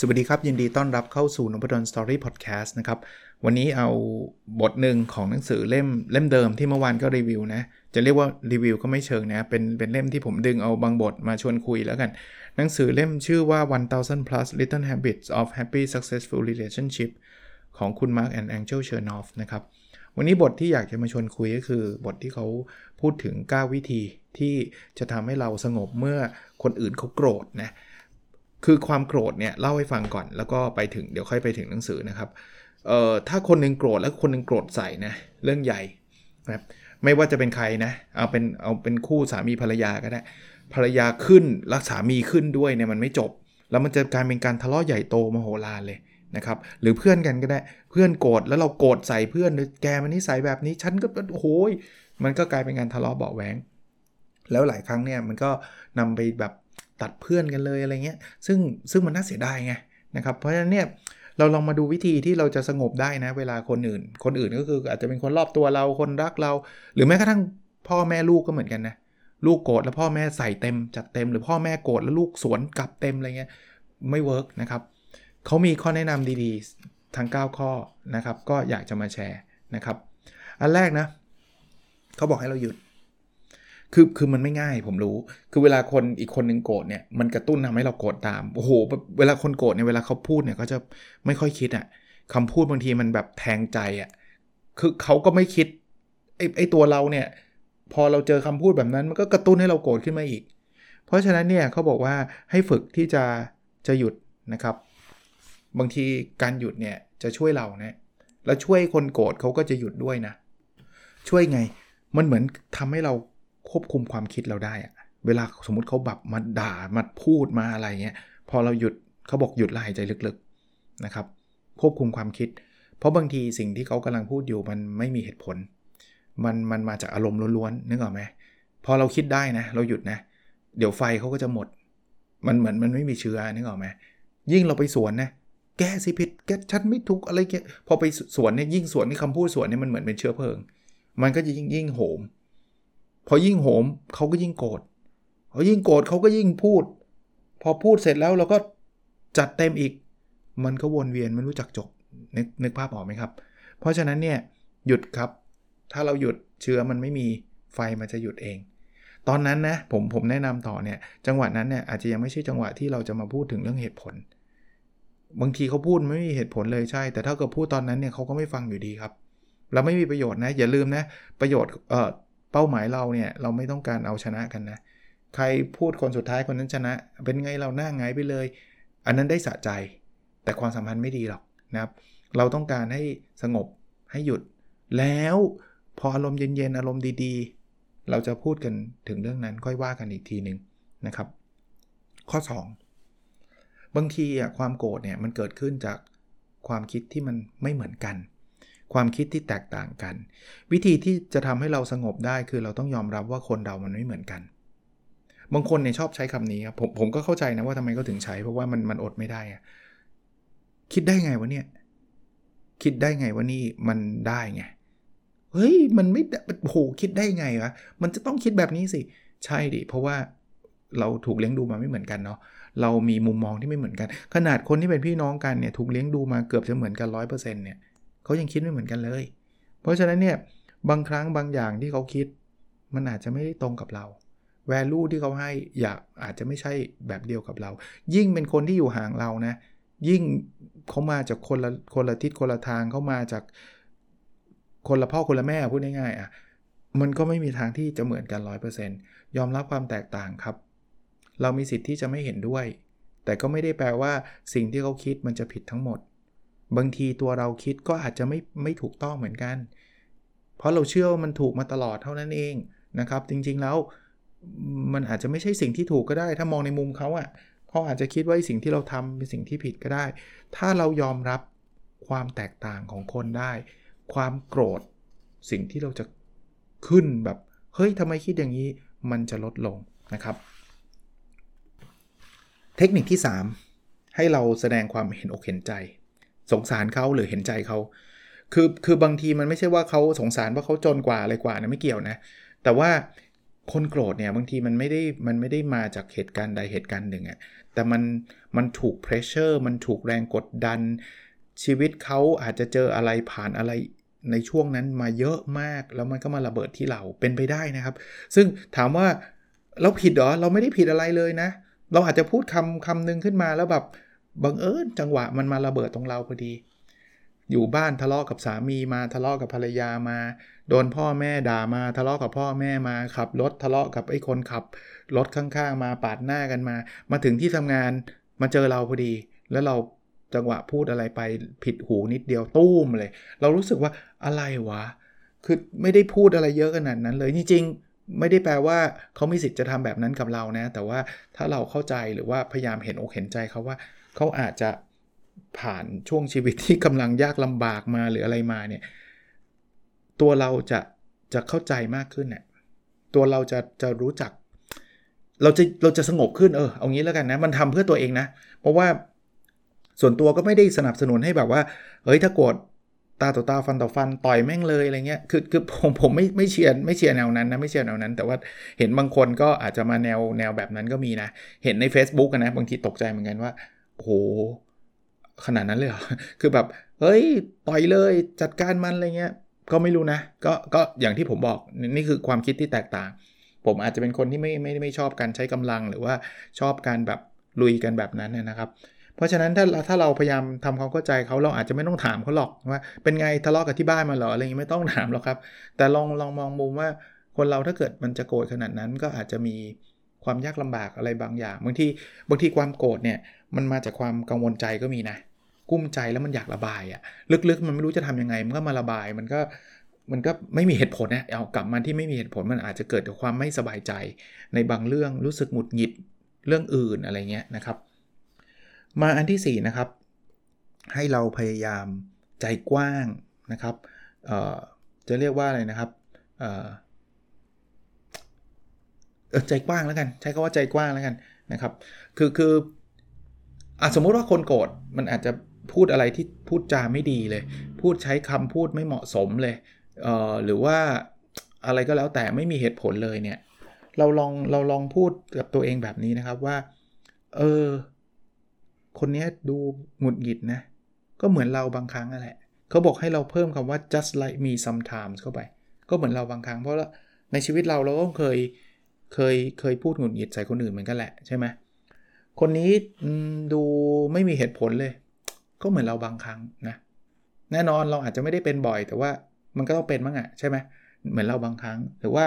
สวัสดีครับ ยินดีต้อนรับเข้าสู่นพดลสตอรี่พอดแคสต์นะครับ วันนี้เอาบทหนึ่งของหนังสือเล่มเล่มเดิมที่เมื่อวานก็รีวิวนะ จะเรียกว่ารีวิวก็ไม่เชิงนะ เป็นเป็นเล่มที่ผมดึงเอาบางบทมาชวนคุยแล้วกัน หนังสือเล่มชื่อว่า 1000 plus little habits of happy successful relationship ของคุณ Mark and Angel Chernoff นะครับ วันนี้บทที่อยากจะมาชวนคุยก็คือบทที่เขาพูดถึง 9 วิธีที่จะทำให้เราสงบเมื่อคนอื่นเขาโกรธนะ คือความโกรธเนี่ยเล่าให้ฟังก่อนแล้วก็ไปถึงเดี๋ยวค่อยไปถึงหนังสือนะครับเอ่อถ้าคนนึงโกรธแล้วคนนึงโกรธใส่นะเรื่องใหญ่นะครับไม่ว่าจะเป็นใครนะเอาเป็นเอาเป็นคู่สามีภรรยาก็ได้ภรรยาขึ้นรักสามีขึ้นด้วยเนี่ยมันไม่จบ แล้วมันจะกลายเป็นการทะเลาะใหญ่โตมโหฬารเลยนะครับหรือเพื่อนกันก็ได้เพื่อนโกรธแล้วเราโกรธใส่เพื่อนแกมันนิสัยแบบนี้ฉันก็โอ้โหมันก็กลายเป็นการทะเลาะเบาแหวงแล้วหลายครั้งเนี่ยมันก็นำไปแบบ ตัดเพื่อนกันเลยอะไรเงี้ยซึ่งซึ่งมันน่าเสียดายไงนะครับเพราะฉะนั้นเนี่ยเราลองมาดูวิธีที่เราจะสงบได้นะ เวลาคนอื่น คนอื่นก็คืออาจจะเป็นคนรอบตัวเราคนรักเรา หรือแม้กระทั่งพ่อแม่ลูกก็เหมือนกันนะลูกโกรธแล้วพ่อแม่ใส่เต็มจัดเต็มหรือพ่อแม่โกรธแล้วลูกสวนกลับเต็มอะไรเงี้ยไม่เวิร์กนะครับเขามีข้อแนะนำดีๆทั้ง 9 ข้อนะครับ ก็อยากจะมาแชร์นะครับ อันแรกนะเขาบอกให้เราหยุด คือคือมันไม่ง่ายผมรู้ คือเวลาคนอีกคนนึงโกรธเนี่ยมันกระตุ้นทำให้เราโกรธตามโอ้โหเวลาคนโกรธเนี่ยเวลาเขาพูดเนี่ยเขาจะไม่ค่อยคิดอะ่ะคำพูดบางทีมันแบบแทงใจอะ่ะคือเขาก็ไม่คิดไอ้ไอ้ตัวเราเนี่ยพอเราเจอคำพูดแบบนั้นมันก็กระตุ้นให้เราโกรธขึ้นมาอีก เพราะฉะนั้นเนี่ยเขาบอกว่าให้ฝึกที่จะจะหยุดนะครับ บางทีการหยุดเนี่ยจะช่วยเรานะแล้วช่วยคนโกรธเขาก็จะหยุดด้วยนะ ช่วยไงมันเหมือนทำให้เรา ควบคุมความคิดเราได้อะเวลาสมมติเขาแบบมาด่ามาพูดมาอะไรเงี้ยพอเราหยุดเขาบอกหยุดลายใจลึกๆนะครับ ควบคุมความคิด เพราะบางทีสิ่งที่เขากำลังพูดอยู่มันไม่มีเหตุผล มันมันมาจากอารมณ์ล้วนๆนึกออกไหมพอเราคิดได้นะ เราหยุดนะ เดี๋ยวไฟเขาก็จะหมด มันเหมือนมันไม่มีเชื้อนึกออกไหมยิ่งเราไปสวนนะแกสิผิดแกชันไม่ถูกอะไรเงี้ยพอไปสวนเนี่ยยิ่งสวนในคำพูดสวนเนี่ยมันเหมือนเป็นเชื้อเพลิง มันก็จะยิ่งยิ่งโหม พอยิ่งโหมเขาก็ยิ่งโกรธพอยิ่งโกรธเขาก็ยิ่งพูด พอพูดเสร็จแล้วเราก็จัดเต็มอีก มันก็วนเวียนไม่รู้จักจบนึกนึกภาพออกไหมครับ เพราะฉะนั้นเนี่ยหยุดครับ ถ้าเราหยุดเชื้อมันไม่มีไฟมันจะหยุดเอง ตอนนั้นนะผมผมแนะนำต่อเนี่ยจังหวะนั้นเนี่ยอาจจะยังไม่ใช่จังหวะที่เราจะมาพูดถึงเรื่องเหตุผล บางทีเขาพูดไม่มีเหตุผลเลยใช่ แต่ถ้าเกิดพูดตอนนั้นเนี่ยเขาก็ไม่ฟังอยู่ดีครับ เราไม่มีประโยชน์นะอย่าลืมนะประโยชน์เอ่อ เป้าหมายเราเนี่ยเราไม่ต้องการเอาชนะกันนะ ใครพูดคนสุดท้ายคนนั้นชนะ เป็นไงเราหน้าไงไปเลย อันนั้นได้สะใจ แต่ความสัมพันธ์ไม่ดีหรอกนะครับ เราต้องการให้สงบให้หยุด แล้วพออารมณ์เย็นๆอารมณ์ดีๆ เราจะพูดกันถึงเรื่องนั้นค่อยว่ากันอีกทีหนึ่งนะครับ ข้อ 2 บางทีอะความโกรธเนี่ยมันเกิดขึ้นจากความคิดที่มันไม่เหมือนกัน ความคิดที่แตกต่างกัน วิธีที่จะทำให้เราสงบได้คือเราต้องยอมรับว่าคนเรามันไม่เหมือนกัน บางคนเนี่ยชอบใช้คำนี้ครับผมผมก็เข้าใจนะว่าทำไมเขาถึงใช้เพราะว่ามันมันอดไม่ได้อะคิดได้ไงวะเนี่ย คิดได้ไงว่านี่มันได้ไงเฮ้ยมันไม่โหคิดได้ไงวะมันจะต้องคิดแบบนี้สิใช่ดิเพราะว่าเราถูกเลี้ยงดูมาไม่เหมือนกันเนาะเรามีมุมมองที่ไม่เหมือนกัน ขนาดคนที่เป็นพี่น้องกันเนี่ยถูกเลี้ยงดูมาเกือบจะเหมือนกันร้อยเปอร์เซ็นต์เนี่ย เขายังคิดไม่เหมือนกันเลย เพราะฉะนั้นเนี่ยบางครั้งบางอย่างที่เขาคิด มันอาจจะไม่ได้ตรงกับเรา value ที่เขาให้อยากอาจจะไม่ใช่แบบเดียวกับเรา ยิ่งเป็นคนที่อยู่ห่างเรานะ ยิ่งเขามาจากคนละคนละทิศคนละทางเขามาจากคนละพ่อคนละแม่พูดง่ายๆอะมันก็ไม่มีทางที่จะเหมือนกัน 100%ยอมรับความแตกต่างครับ เรามีสิทธิ์ที่จะไม่เห็นด้วย แต่ก็ไม่ได้แปลว่าสิ่งที่เขาคิดมันจะผิดทั้งหมด บางทีตัวเราคิดก็อาจจะไม่ไม่ถูกต้องเหมือนกัน เพราะเราเชื่อว่ามันถูกมาตลอดเท่านั้นเองนะครับ จริงๆแล้วมันอาจจะไม่ใช่สิ่งที่ถูกก็ได้ ถ้ามองในมุมเขาอะ่ะเขาอาจจะคิดว่าสิ่งที่เราทำเป็นสิ่งที่ผิดก็ได้ ถ้าเรายอมรับความแตกต่างของคนได้ ความโกรธ สิ่งที่เราจะขึ้นแบบ เฮ้ยทำไมคิดอย่างนี้มันจะลดลงนะครับ เทคนิคที่ 3 ให้เราแสดงความเห็นอกเห็นใจ สงสารเขาหรือเห็นใจเขาคือคือบางทีมันไม่ใช่ว่าเขาสงสารว่าเขาจนกว่าอะไรกว่านะไม่เกี่ยวนะ แต่ว่าคนโกรธเนี่ยบางทีมันไม่ได้มันไม่ได้มาจากเหตุการณ์ใดเหตุการณ์หนึ่งอะแต่มันมันถูกเพรสเชอร์มันถูกแรงกดดัน ชีวิตเขาอาจจะเจออะไรผ่านอะไรในช่วงนั้นมาเยอะมากแล้วมันก็มาระเบิดที่เราเป็นไปได้นะครับ ซึ่งถามว่าเราผิดเหรอเราไม่ได้ผิดอะไรเลยนะ เราอาจจะพูดคำคำนึงขึ้นมาแล้วแบบ บังเอิญจังหวะมันมาระเบิดตรงเราพอดี อยู่บ้านทะเลาะกับสามีมาทะเลาะกับภรรยามา โดนพ่อแม่ด่ามาทะเลาะกับพ่อแม่มาขับรถทะเลาะกับไอ้คนขับรถข้างๆ มาปาดหน้ากันมา มาถึงที่ทำงานมาเจอเราพอดี แล้วเราจังหวะพูดอะไรไปผิดหูนิดเดียวตู้มเลย เรารู้สึกว่าอะไรวะ คือไม่ได้พูดอะไรเยอะขนาดนั้นเลยจริงๆไม่ได้แปลว่าเขามีสิทธิ์จะทำแบบนั้นกับเรานะ แต่ว่าถ้าเราเข้าใจหรือว่าพยายามเห็นอกเห็นใจเขาว่า เขาอาจจะผ่านช่วงชีวิตที่กำลังยากลำบากมาหรืออะไรมาเนี่ยตัวเราจะจะเข้าใจมากขึ้นเนี่ยตัวเราจะจะรู้จัก เราจะเราจะสงบขึ้นเออเอางี้แล้วกันนะมันทำเพื่อตัวเองนะ เพราะว่าส่วนตัวก็ไม่ได้สนับสนุนให้แบบว่าเฮ้ยถ้าโกรธตาต่อตาฟันต่อฟันต่อยแม่งเลยอะไรเงี้ยคือคือผมผมไม่ไม่เชียร์ไม่เชียร์แนวนั้นนะไม่เชียร์แนวนั้น แต่ว่าเห็นบางคนก็อาจจะมาแนวแนวแบบนั้นก็มีนะ เห็นใน Facebook นะบางทีตกใจเหมือนกันว่า โอ้โหขนาดนั้นเลยเหรอคือแบบ เฮ้ย ต่อยเลยจัดการมันอะไรเงี้ย ก็ไม่รู้นะ ก็ก็อย่างที่ผมบอกนี่คือความคิดที่แตกต่าง ผมอาจจะเป็นคนที่ไม่ไม่ไม่ชอบการใช้กำลังหรือว่าชอบการแบบลุยกันแบบนั้นนะครับ เพราะฉะนั้นถ้าถ้าเราพยายามทำความเข้าใจเขาเราอาจจะไม่ต้องถามเขาหรอกว่า เป็นไงทะเลาะกับที่บ้านมาหรออะไรเงี้ยไม่ต้องถามหรอกครับ แต่ลองลองมองมุมว่าคนเราถ้าเกิดมันจะโกรธขนาดนั้นก็อาจจะมี ความยากลำบากอะไรบางอย่าง บางทีบางทีความโกรธเนี่ยมันมาจากความกังวลใจก็มีนะกุ้มใจแล้วมันอยากระบายอะลึกๆ มันไม่รู้จะทำยังไง มันก็มาระบายมันก็มันก็ไม่มีเหตุผลนะเอากลับมาที่ไม่มีเหตุผลมันอาจจะเกิดจากความไม่สบายใจ ในบางเรื่องรู้สึกหงุดหงิดเรื่องอื่นอะไรเงี้ยนะครับ มาอันที่4นะครับให้เราพยายามใจกว้างนะครับจะเรียกว่าอะไรนะครับ ใจกว้างแล้วกัน ใช้คาว่าใจกว้างแล้วกันนะครับ คือคืออสมมุติว่าคนโกรธมันอาจจะพูดอะไรที่พูดจาไม่ดีเลย พูดใช้คำพูดไม่เหมาะสมเลยเอ่อหรือว่าอะไรก็แล้วแต่ไม่มีเหตุผลเลยเนี่ย เราลองเราลองพูดกับตัวเองแบบนี้นะครับว่า เออ คนนี้ดูหงุดหงิดนะ ก็เหมือนเราบางครั้งนั่นแหละเขาบอกให้เราเพิ่มคำว่า just like me sometimes เข้าไป ก็เหมือนเราบางครั้งเพราะในชีวิตเราเราก็เคย เคยเคยพูดหงุดหงิดใส่คนอื่นเหมือนกันแหละใช่ไหมคนนี้ดูไม่มีเหตุผลเลย ก็เหมือนเราบางครั้งนะแน่นอนเราอาจจะไม่ได้เป็นบ่อย แต่ว่ามันก็ต้องเป็นบ้างอะใช่ไหมเหมือนเราบางครั้ง หรือว่า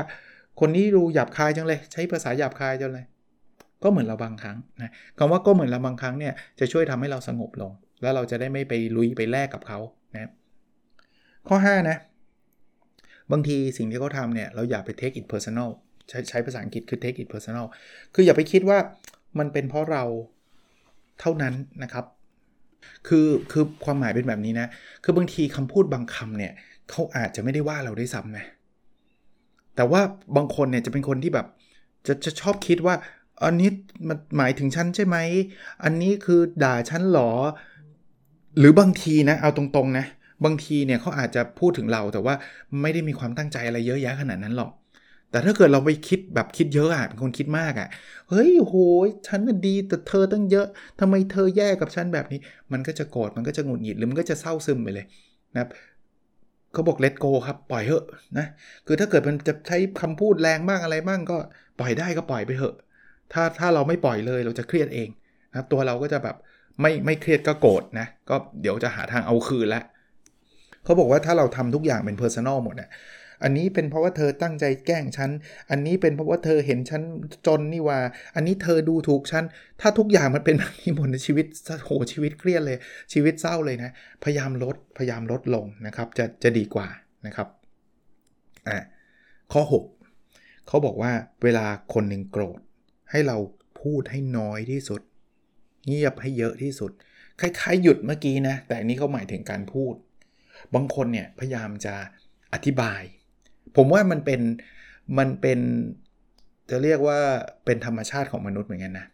คนนี้ดูหยาบคายจังเลย ใช้ภาษาหยาบคายจังเลย ก็เหมือนเราบางครั้งนะคำว่าก็เหมือนเราบางครั้งเนี่ยจะช่วยทำให้เราสงบลง แล้วเราจะได้ไม่ไปลุยไปแลกกับเขานะข้อ 5 นะ บางทีสิ่งที่เขาทำเนี่ยเราอย่าไป take it personal ใช้ใช้ภาษาอังกฤษคือ take it personal คืออย่าไปคิดว่ามันเป็นเพราะเราเท่านั้นนะครับ คือคือความหมายเป็นแบบนี้นะ คือบางทีคำพูดบางคำเนี่ยเขาอาจจะไม่ได้ว่าเราได้ซ้ำนะ แต่ว่าบางคนเนี่ยจะเป็นคนที่แบบจะจะชอบคิดว่า อันนี้มันหมายถึงฉันใช่ไหม อันนี้คือด่าฉันหรอ หรือบางทีนะ เอาตรงๆนะ บางทีเนี่ยเขาอาจจะพูดถึงเราแต่ว่าไม่ได้มีความตั้งใจอะไรเยอะแยะขนาดนั้นหรอก แต่ถ้าเกิดเราไปคิดแบบคิดเยอะอะเป็นคนคิดมากอะเฮ้ยโหฉันดีแต่เธอตั้งเยอะทำไมเธอแย่กับฉันแบบนี้ มันก็จะโกรธมันก็จะหงุดหงิดหรือมันก็จะเศร้าซึมไปเลยนะครับเขาบอกเลตโกครับปล่อยเถอะนะคือถ้าเกิดมันจะใช้คำพูดแรงมากอะไรบ้างก็ปล่อยได้ก็ปล่อยไปเถอะ ถ้าถ้าเราไม่ปล่อยเลยเราจะเครียดเองนะตัวเราก็จะแบบไม่ไม่เครียดก็โกรธนะก็เดี๋ยวจะหาทางเอาคืนแล้วเขาบอกว่าถ้าเราทำทุกอย่างเป็น personal หมดเนี่ย อันนี้เป็นเพราะว่าเธอตั้งใจแกล้งฉัน อันนี้เป็นเพราะว่าเธอเห็นฉันจนนี่หว่า อันนี้เธอดูถูกฉัน ถ้าทุกอย่างมันเป็นแบบนี้หมดในชีวิตโหชีวิตเครียดเลย ชีวิตเศร้าเลยนะ พยายามลด พยายามลดลงนะครับ จะจะดีกว่านะครับ อะ ข้อ 6 เขาบอกว่าเวลาคนหนึ่งโกรธ ให้เราพูดให้น้อยที่สุด เงียบให้เยอะที่สุด คล้ายๆ หยุดเมื่อกี้นะ แต่อันนี้เขาหมายถึงการพูด บางคนเนี่ยพยายามจะอธิบาย ผมว่ามันเป็นมันเป็นจะเรียกว่าเป็นธรรมชาติของมนุษย์เหมือนกันนะ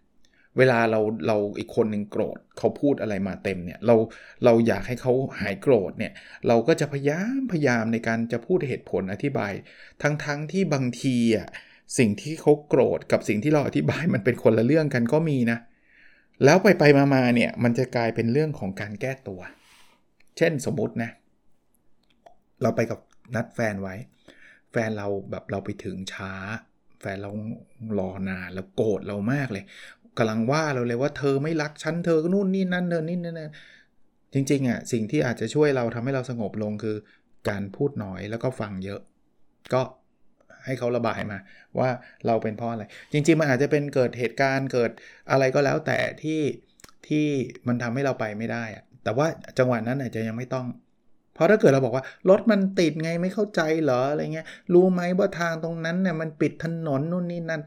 เวลาเราเราอีกคนหนึ่งโกรธเขาพูดอะไรมาเต็มเนี่ยเราเราอยากให้เขาหายโกรธเนี่ยเราก็จะพยายามพยายามในการจะพูดเหตุผลอธิบาย ทั้งๆทที่บางทีอะสิ่งที่เขาโกรธกับสิ่งที่เราอธิบายมันเป็นคนละเรื่องกันก็มีนะ แล้วไปไปมาๆเนี่ยมันจะกลายเป็นเรื่องของการแก้ตัว เช่นสมมตินะเราไปกับนัดแฟนไว้ แฟนเราแบบเราไปถึงช้า แฟนเรารอนานแล้วโกรธเรามากเลยกำลังว่าเราเลยว่าเธอไม่รักฉันเธอก็นู่นนี่นั่นเธอนี่นั่นจริงๆอะสิ่งที่อาจจะช่วยเราทำให้เราสงบลงคือการพูดน้อยแล้วก็ฟังเยอะ ก็ให้เขาระบายมาว่าเราเป็นเพราะอะไร จริง ๆ มันอาจจะเป็นเกิดเหตุการณ์เกิดอะไรก็แล้วแต่ที่ที่มันทำให้เราไปไม่ได้อะแต่ว่าจังหวะนั้นอาจจะยังไม่ต้อง เพราะถ้าเกิดเราบอกว่ารถมันติดไงไม่เข้าใจเหรออะไรเงี้ยรู้ไหมว่าทางตรงนั้นเนี่ยมันปิดถนนนู่นนี่นั่น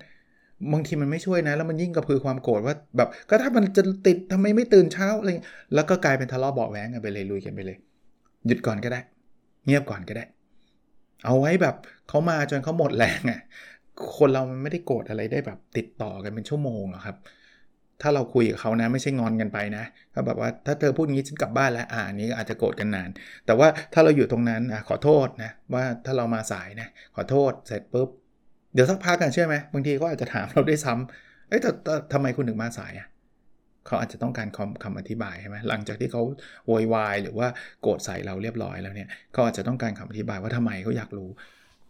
บางทีมันไม่ช่วยนะ แล้วมันยิ่งกระพือความโกรธว่าแบบ ก็ถ้ามันจะติดทำไมไม่ตื่นเช้าอะไรแล้วก็กลายเป็นทะเลาะเบาแหวงกันไปเลยลุยกันไปเลย หยุดก่อนก็ได้ เงียบก่อนก็ได้ เอาไว้แบบเขามาจนเขาหมดแรงอะ่ะคนเรามันไม่ได้โกรธอะไรได้แบบติดต่อกันเป็นชั่วโมงหรอกครับ ถ้าเราคุยกับเขานะไม่ใช่งอนกันไปนะก็แบบว่าถ้าเธอพูดงี้ฉันกลับบ้านแล้วอ่านี้อาจจะโกรธกันนาน แต่ว่าถ้าเราอยู่ตรงนั้นอะขอโทษนะว่าถ้าเรามาสายนะขอโทษเสร็จปุ๊บเดี๋ยวสักพักกันเชื่อไหมบางทีก็อาจจะถามเราได้ซ้ำเอ้ยแต่ทำไมคุณถึงมาสายอะเขาอาจจะต้องการคำคำอธิบายใช่ไหมหลังจากที่เขาโวยวายหรือว่าโกรธใส่เราเรียบร้อยแล้วเนี่ยเขาอาจจะต้องการคำอธิบายว่าทำไมเขาอยากรู้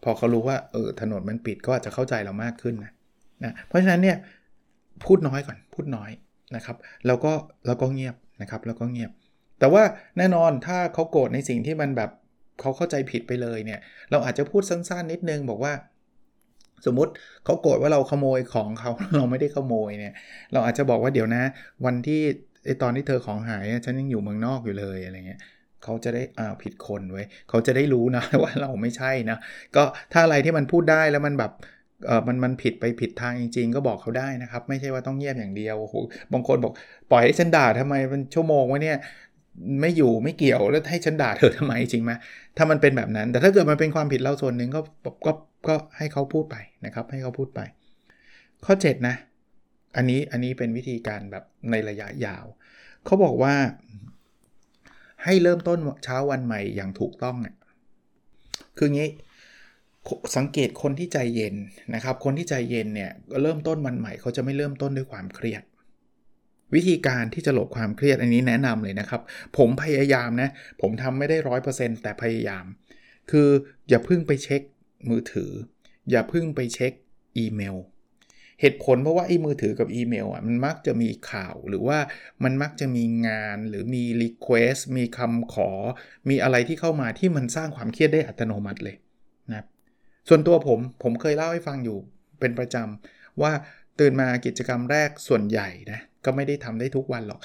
พอเขารู้ว่าเออถนนมันปิดก็อาจจะเข้าใจเรามากขึ้นนะนะเพราะฉะนั้นเนี่ย พูดน้อยก่อนพูดน้อยนะครับ แล้วก็แล้วก็เงียบนะครับแล้วก็เงียบ แต่ว่าแน่นอนถ้าเขาโกรธในสิ่งที่มันแบบเขาเข้าใจผิดไปเลยเนี่ย เราอาจจะพูดสั้นๆนิดนึงบอกว่า สมมติเขาโกรธว่าเราขโมยของเขาเราไม่ได้ขโมยเนี่ย เราอาจจะบอกว่าเดี๋ยวนะ วันที่ไอตอนที่เธอของหายฉันยังอยู่เมืองนอกอยู่เลยอะไรเงี้ยเขาจะได้อ่าผิดคนไว้เขาจะได้รู้นะว่าเราไม่ใช่นะ ก็ถ้าอะไรที่มันพูดได้แล้วมันแบบ เออมันมันผิดไปผิดทางจริง ๆ ก็บอกเขาได้นะครับ ไม่ใช่ว่าต้องเงียบอย่างเดียวโอ้โหบางคนบอกปล่อยให้ฉันด่าทำไมเป็นชั่วโมงวะเนี่ยไม่อยู่ไม่เกี่ยวแล้วให้ฉันด่าเธอทำไมจริงไหมถ้ามันเป็นแบบนั้น แต่ถ้าเกิดมันเป็นความผิดเราส่วนหนึ่งก็ก็ก็ให้เขาพูดไปนะครับ ให้เขาพูดไป ข้อ 7 นะ อันนี้อันนี้เป็นวิธีการแบบในระยะยาว เขาบอกว่า ให้เริ่มต้นเช้าวันใหม่อย่างถูกต้องเนี่ยคืองี้ สังเกตคนที่ใจเย็นนะครับ คนที่ใจเย็นเนี่ยเริ่มต้นวันใหม่เขาจะไม่เริ่มต้นด้วยความเครียด วิธีการที่จะลดความเครียดอันนี้แนะนำเลยนะครับ ผมพยายามนะ ผมทำไม่ได้ร้อยเปอร์เซ็นต์แต่พยายาม คืออย่าเพิ่งไปเช็คมือถือ อย่าเพิ่งไปเช็คอีเมล เหตุผลเพราะว่าไอ้มือถือกับอีเมลอะมันมักจะมีข่าวหรือว่ามันมักจะมีงานหรือมี request มีคำขอ มีอะไรที่เข้ามาที่มันสร้างความเครียดได้อัตโนมัติเลย ส่วนตัวผมผมเคยเล่าให้ฟังอยู่เป็นประจำว่าตื่นมากิจกรรมแรกส่วนใหญ่นะก็ไม่ได้ทำได้ทุกวันหรอก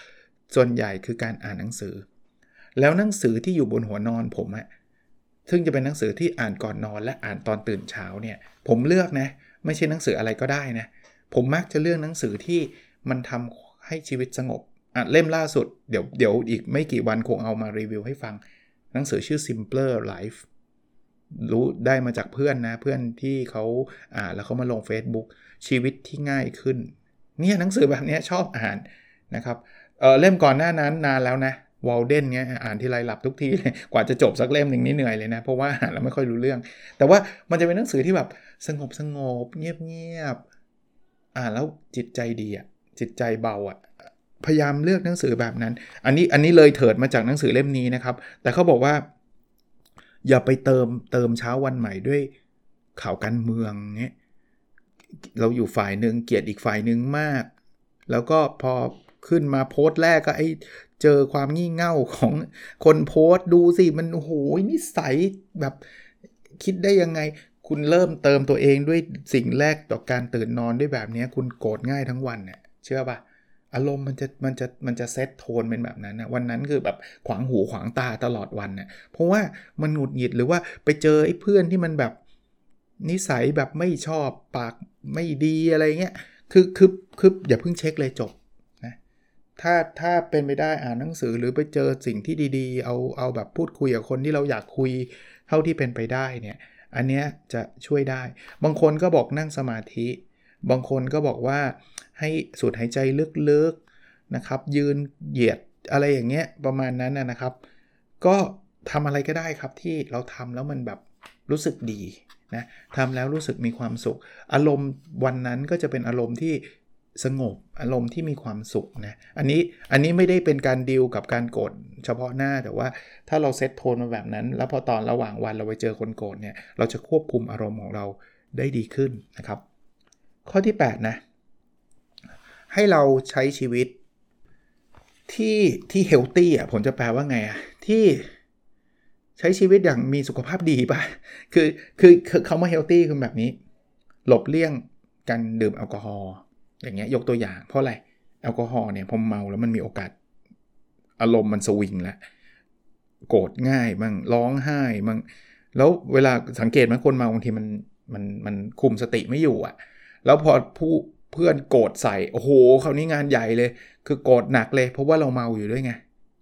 ส่วนใหญ่คือการอ่านหนังสือ แล้วหนังสือที่อยู่บนหัวนอนผมอะซึ่งจะเป็นหนังสือที่อ่านก่อนนอนและอ่านตอนตื่นเช้าเนี่ย ผมเลือกนะ ไม่ใช่หนังสืออะไรก็ได้นะ ผมมักจะเลือกหนังสือที่มันทำให้ชีวิตสงบอะเล่มล่าสุด เดี๋ยวเดี๋ยวอีกไม่กี่วันคงเอามารีวิวให้ฟัง หนังสือชื่อ simpler life รู้ได้มาจากเพื่อนนะ เพื่อนที่เขาอ่านแล้วเขามาลง Facebook ชีวิตที่ง่ายขึ้น เนี่ยหนังสือแบบนี้ชอบอ่านนะครับเเล่มก่อนหน้านั้นนานแล้วนะวอลเดนเนี้ยอ่านทีไรหลับทุกทีเลย กว่าจะจบสักเล่มหนึ่งนี่เหนื่อยเลยนะ เพราะว่าอ่านแล้วไม่ค่อยรู้เรื่อง แต่ว่ามันจะเป็นหนังสือที่แบบสงบสงบเงียบเงียบอ่านแล้วจิตใจดีอะจิตใจเบาอะพยายามเลือกหนังสือแบบนั้น อันนี้อันนี้เลยเถิดมาจากหนังสือเล่มนี้นะครับ แต่เขาบอกว่า อย่าไปเติมเติมเช้าวันใหม่ด้วยข่าวการเมืองเนี้ยเราอยู่ฝ่ายหนึ่งเกลียดอีกฝ่ายหนึ่งมาก แล้วก็พอขึ้นมาโพสต์แรกก็ไอ้เจอความงี่เง่าของคนโพสต์ดูสิมันโอ้โหนิสัยแบบคิดได้ยังไง คุณเริ่มเติมตัวเองด้วยสิ่งแรกต่อการตื่นนอนด้วยแบบนี้คุณโกรธง่ายทั้งวันเนี่ยเชื่อป่ะ อารมณ์มันจะมันจะมันจะเซตโทนเป็นแบบนั้นนะวันนั้นคือแบบขวางหูขวางตาตลอดวันเนะ่ยเพราะว่ามันหงุดหงิดหรือว่าไปเจอไอ้เพื่อนที่มันแบบนิสัยแบบไม่ชอบปากไม่ดีอะไรเงี้ยคือคือคืออย่าเพิ่งเช็คเลยจบนะถ้าถ้าเป็นไปได้อ่านหนังสือหรือไปเจอสิ่งที่ดีๆ เอาเอาแบบพูดคุยกับคนที่เราอยากคุยเท่าที่เป็นไปได้เนี่ยอันเนี้ยจะช่วยได้ บางคนก็บอกนั่งสมาธิ บางคนก็บอกว่าให้สูดหายใจลึกๆนะครับ ยืนเหยียดอะไรอย่างเงี้ยประมาณนั้นนะครับ ก็ทำอะไรก็ได้ครับที่เราทำแล้วมันแบบรู้สึกดีนะทำแล้วรู้สึกมีความสุข อารมณ์วันนั้นก็จะเป็นอารมณ์ที่สงบอารมณ์ที่มีความสุขนะอันนี้อันนี้ไม่ได้เป็นการดิวกับการโกรธเฉพาะหน้าแต่ว่าถ้าเราเซตโทนมาแบบนั้น แล้วพอตอนระหว่างวันเราไปเจอคนโกรธเนี่ยเราจะควบคุมอารมณ์ของเราได้ดีขึ้นนะครับ ข้อที่ 8 นะ ให้เราใช้ชีวิตที่ที่ healthy อะผมจะแปลว่าไงอะ ที่ใช้ชีวิตอย่างมีสุขภาพดีป่ะ คือคือเขามา healthy คือแบบนี้ หลบเลี่ยงการดื่มแอลกอฮอล์อย่างเงี้ยยกตัวอย่าง เพราะอะไรแอลกอฮอล์เนี่ยพอเมาแล้วมันมีโอกาสอารมณ์มันสวิงแล้วโกรธง่ายมั่งร้องไห้มั่งแล้วเวลาสังเกตไหมคนเมาบางทีมันมันมันคุมสติไม่อยู่อะ่ะ แล้วพอผู้เพื่อนโกรธใส่ โอ้โหคราวนี้งานใหญ่เลย คือโกรธหนักเลย เพราะว่าเราเมาอยู่ด้วยไง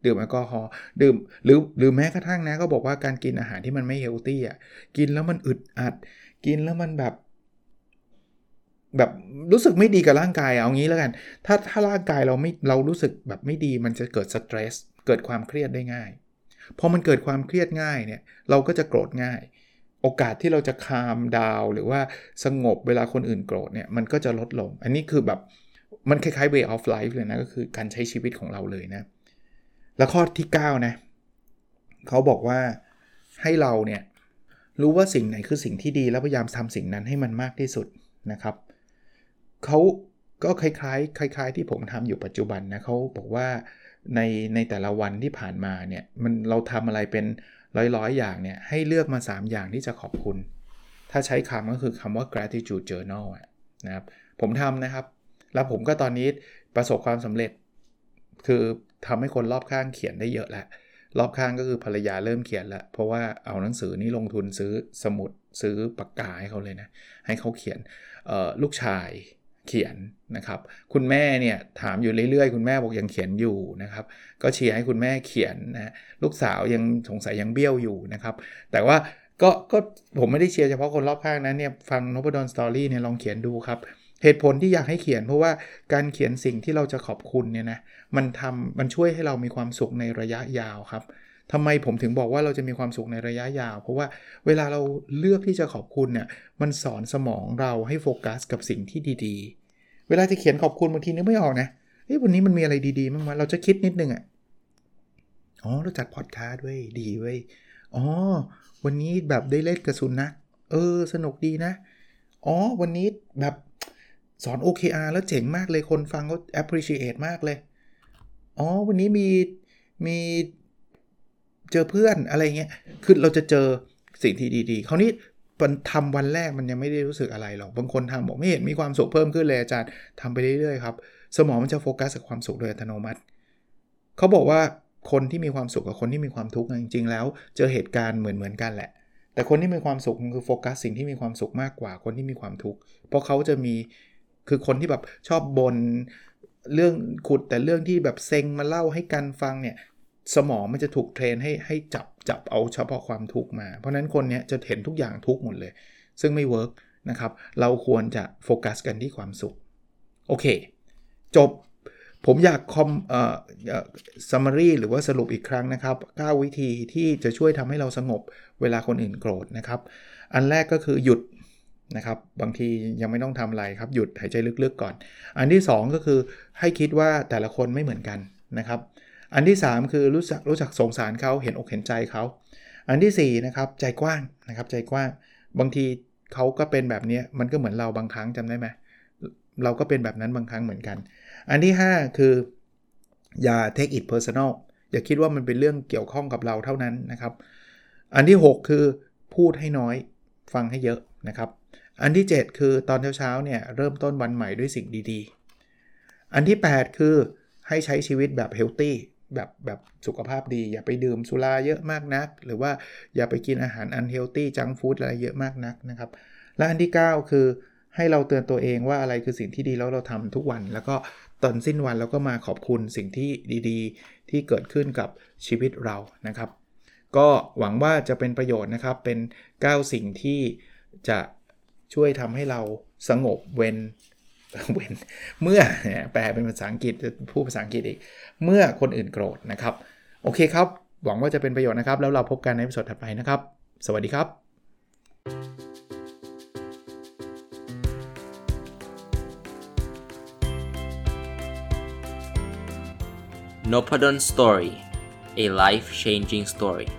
ดื่มแอลกอฮอล์ดื่มหรือหรือแม้กระทั่งนะก็บอกว่าการกินอาหารที่มันไม่เฮลตี้อะกินแล้วมันอึดอัด กินแล้วมันแบบ แบบรู้สึกไม่ดีกับร่างกายเอางี้แล้วกัน ถ้าถ้าร่างกายเราไม่เรารู้สึกแบบไม่ดีมันจะเกิดสตรสเกิดความเครียดได้ง่ายพอมันเกิดความเครียดง่ายเนี่ย เราก็จะโกรธง่าย โอกาสที่เราจะคามดาวหรือว่าสงบเวลาคนอื่นโกรธเนี่ยมันก็จะลดลง อันนี้คือแบบมันคล้ายๆ way of life เลยนะ ก็คือการใช้ชีวิตของเราเลยนะ แล้วข้อที่ 9 นะเขาบอกว่าให้เราเนี่ยรู้ว่าสิ่งไหนคือสิ่งที่ดีแล้วพยายามทำสิ่งนั้นให้มันมากที่สุดนะครับเขาก็คล้ายๆ คล้าย ๆ ที่ผมทำอยู่ปัจจุบันนะเขาบอกว่าในในแต่ละวันที่ผ่านมาเนี่ยมันเราทำอะไรเป็น ร้อยๆ อย่างเนี่ยให้เลือกมา 3 อย่างที่จะขอบคุณ ถ้าใช้คำก็คือคำว่า gratitude journal นะครับผมทำนะครับ แล้วผมก็ตอนนี้ประสบความสำเร็จ คือทำให้คนรอบข้างเขียนได้เยอะแล้วรอบข้างก็คือภรรยาเริ่มเขียนแล้ว เพราะว่าเอาหนังสือนี้ลงทุนซื้อสมุดซื้อปากกาให้เขาเลยนะ ให้เขาเขียนลูกชาย เขียนนะครับ คุณแม่เนี่ยถามอยู่เรื่อยๆ คุณแม่บอกยังเขียนอยู่นะครับ ก็เชียร์ให้คุณแม่เขียนนะลูกสาวยังสงสัยยังเบี้ยวอยู่นะครับ แต่ว่าก็ก็ผมไม่ได้เชียร์เฉพาะคนรอบข้างนะเนี่ยฟังนบดอนสตอรี่เนี่ยลองเขียนดูครับ เหตุผลที่อยากให้เขียน เพราะว่าการเขียนสิ่งที่เราจะขอบคุณเนี่ยนะมันทำมันช่วยให้เรามีความสุขในระยะยาวครับ ทำไมผมถึงบอกว่าเราจะมีความสุขในระยะยาว เพราะว่าเวลาเราเลือกที่จะขอบคุณเนี่ยมันสอนสมองเราให้โฟกัสกับสิ่งที่ดีๆ เวลาจะเขียนขอบคุณบางทีนึกไม่ออกนะเฮ้ยวันนี้มันมีอะไรดีๆบ้างวะเราจะคิดนิดนึงอะ่ะอ๋อเราจัดพอดคาสต์ด้วยดีเว้ยอ๋อวันนี้แบบได้เล่นกระสุนนะ เออ สนุกดีนะ อ๋อ วันนี้แบบสอน OKR แล้วเจ๋งมากเลยคนฟังเขา appreciate มากเลย อ๋อ วันนี้มีมี เจอเพื่อนอะไรเงี้ยคือเราจะเจอสิ่งที่ดีๆคราวนี้มันทำวันแรกมันยังไม่ได้รู้สึกอะไรหรอก บางคนทำบอกไม่เห็นมีความสุขเพิ่มขึ้นเลยอาจารย์ทำไปเรื่อยๆครับ สมองมันจะโฟกัสกับความสุขโดยอัตโนมัติ เขาบอกว่าคนที่มีความสุขกับคนที่มีความทุกข์จริง ๆ แล้ว เจอเหตุการณ์เหมือนๆกันแหละ แต่คนที่มีความสุขคือโฟกัสสิ่งที่มีความสุขมากกว่าคนที่มีความทุกข์ เพราะเขาจะมีคือคนที่แบบชอบบ่นเรื่องขุดแต่เรื่องที่แบบเซ็งมาเล่าให้กันฟังเนี่ย สมองมันจะถูก train ให้ให้จับจับเอาเฉพาะความทุกข์มา เพราะนั้นคนนี้จะเห็นทุกอย่างทุกข์หมดเลย ซึ่งไม่ work นะครับ เราควรจะโฟกัสกันที่ความสุข โอเค จบผมอยากคอมเอ่อเอ่อ summary หรือว่าสรุปอีกครั้งนะครับ 9 วิธีที่จะช่วยทำให้เราสงบเวลาคนอื่นโกรธนะครับ อันแรกก็คือหยุดนะครับ บางทียังไม่ต้องทำอะไรครับ หยุดหายใจลึกๆก่อน อันที่ 2 ก็คือให้คิดว่าแต่ละคนไม่เหมือนกันนะครับ อันที่ 3 คือรู้จักรู้จักสงสารเขาเห็นอกเห็นใจเขาอันที่4นะครับใจกว้างนะครับใจกว้าง บางทีเขาก็เป็นแบบนี้มันก็เหมือนเราบางครั้งจำได้ไหมเราก็เป็นแบบนั้นบางครั้งเหมือนกัน อันที่ 5 คืออย่า take it personal อย่าคิดว่ามันเป็นเรื่องเกี่ยวข้องกับเราเท่านั้นนะครับ อันที่ 6 คือพูดให้น้อยฟังให้เยอะนะครับ อันที่ 7 คือตอนเช้าๆเนี่ยเริ่มต้นวันใหม่ด้วยสิ่งดีๆ อันที่ 8 คือให้ใช้ชีวิตแบบเฮลตี้ แบบแบบสุขภาพดี อย่าไปดื่มสุราเยอะมากนัก หรือว่าอย่าไปกินอาหารอันเฮลตี้จังฟู้ดอะไรเยอะมากนักนะครับ และอันที่ 9 คือให้เราเตือนตัวเองว่าอะไรคือสิ่งที่ดีแล้วเราทำทุกวัน แล้วก็ตอนสิ้นวันเราก็มาขอบคุณสิ่งที่ดีๆ ที่เกิดขึ้นกับชีวิตเรานะครับ ก็หวังว่าจะเป็นประโยชน์นะครับเป็น 9 สิ่งที่จะช่วยทำให้เราสงบเว้น เว้นเมื่อแปลเป็นภาษาอังกฤษพูดภาษาอังกฤษอีก เมื่อคนอื่นโกรธนะครับ โอเคครับ หวังว่าจะเป็นประโยชน์นะครับ แล้วเราพบกันในสดถัดไปนะครับ สวัสดีครับ n o p a d o n Story a life changing story